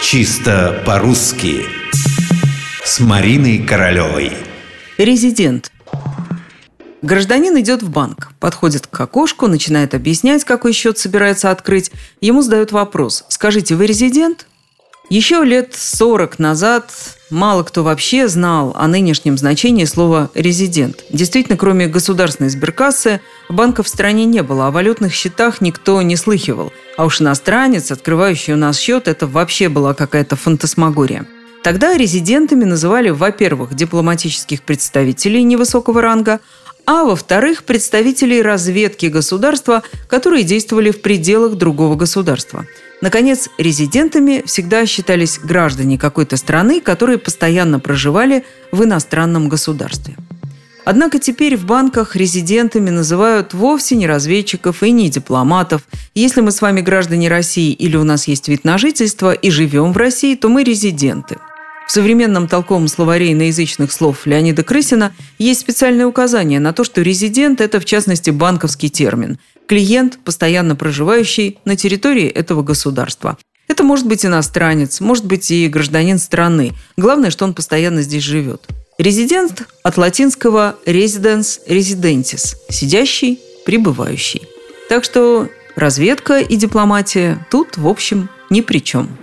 Чисто по-русски С Мариной Королевой Резидент Гражданин идет в банк, подходит к окошку, начинает объяснять, какой счет собирается открыть. Ему задают вопрос «Скажите, вы резидент?» Еще лет 40 назад мало кто вообще знал о нынешнем значении слова «резидент». Действительно, кроме государственной сберкассы, банков в стране не было, о валютных счетах никто не слыхивал. А уж иностранец, открывающий у нас счет, это вообще была какая-то фантасмагория. Тогда резидентами называли, во-первых, дипломатических представителей невысокого ранга, а во-вторых, представителей разведки государства, которые действовали в пределах другого государства – Наконец, резидентами всегда считались граждане какой-то страны, которые постоянно проживали в иностранном государстве. Однако теперь в банках резидентами называют вовсе не разведчиков и не дипломатов. Если мы с вами граждане России или у нас есть вид на жительство и живем в России, то мы резиденты. В современном толковом словаре иноязычных слов Леонида Крысина есть специальное указание на то, что резидент – это в частности банковский термин, клиент, постоянно проживающий на территории этого государства. Это может быть иностранец, может быть и гражданин страны. Главное, что он постоянно здесь живет. Резидент от латинского residens residentis – сидящий, пребывающий. Так что разведка и дипломатия тут, в общем, ни при чем.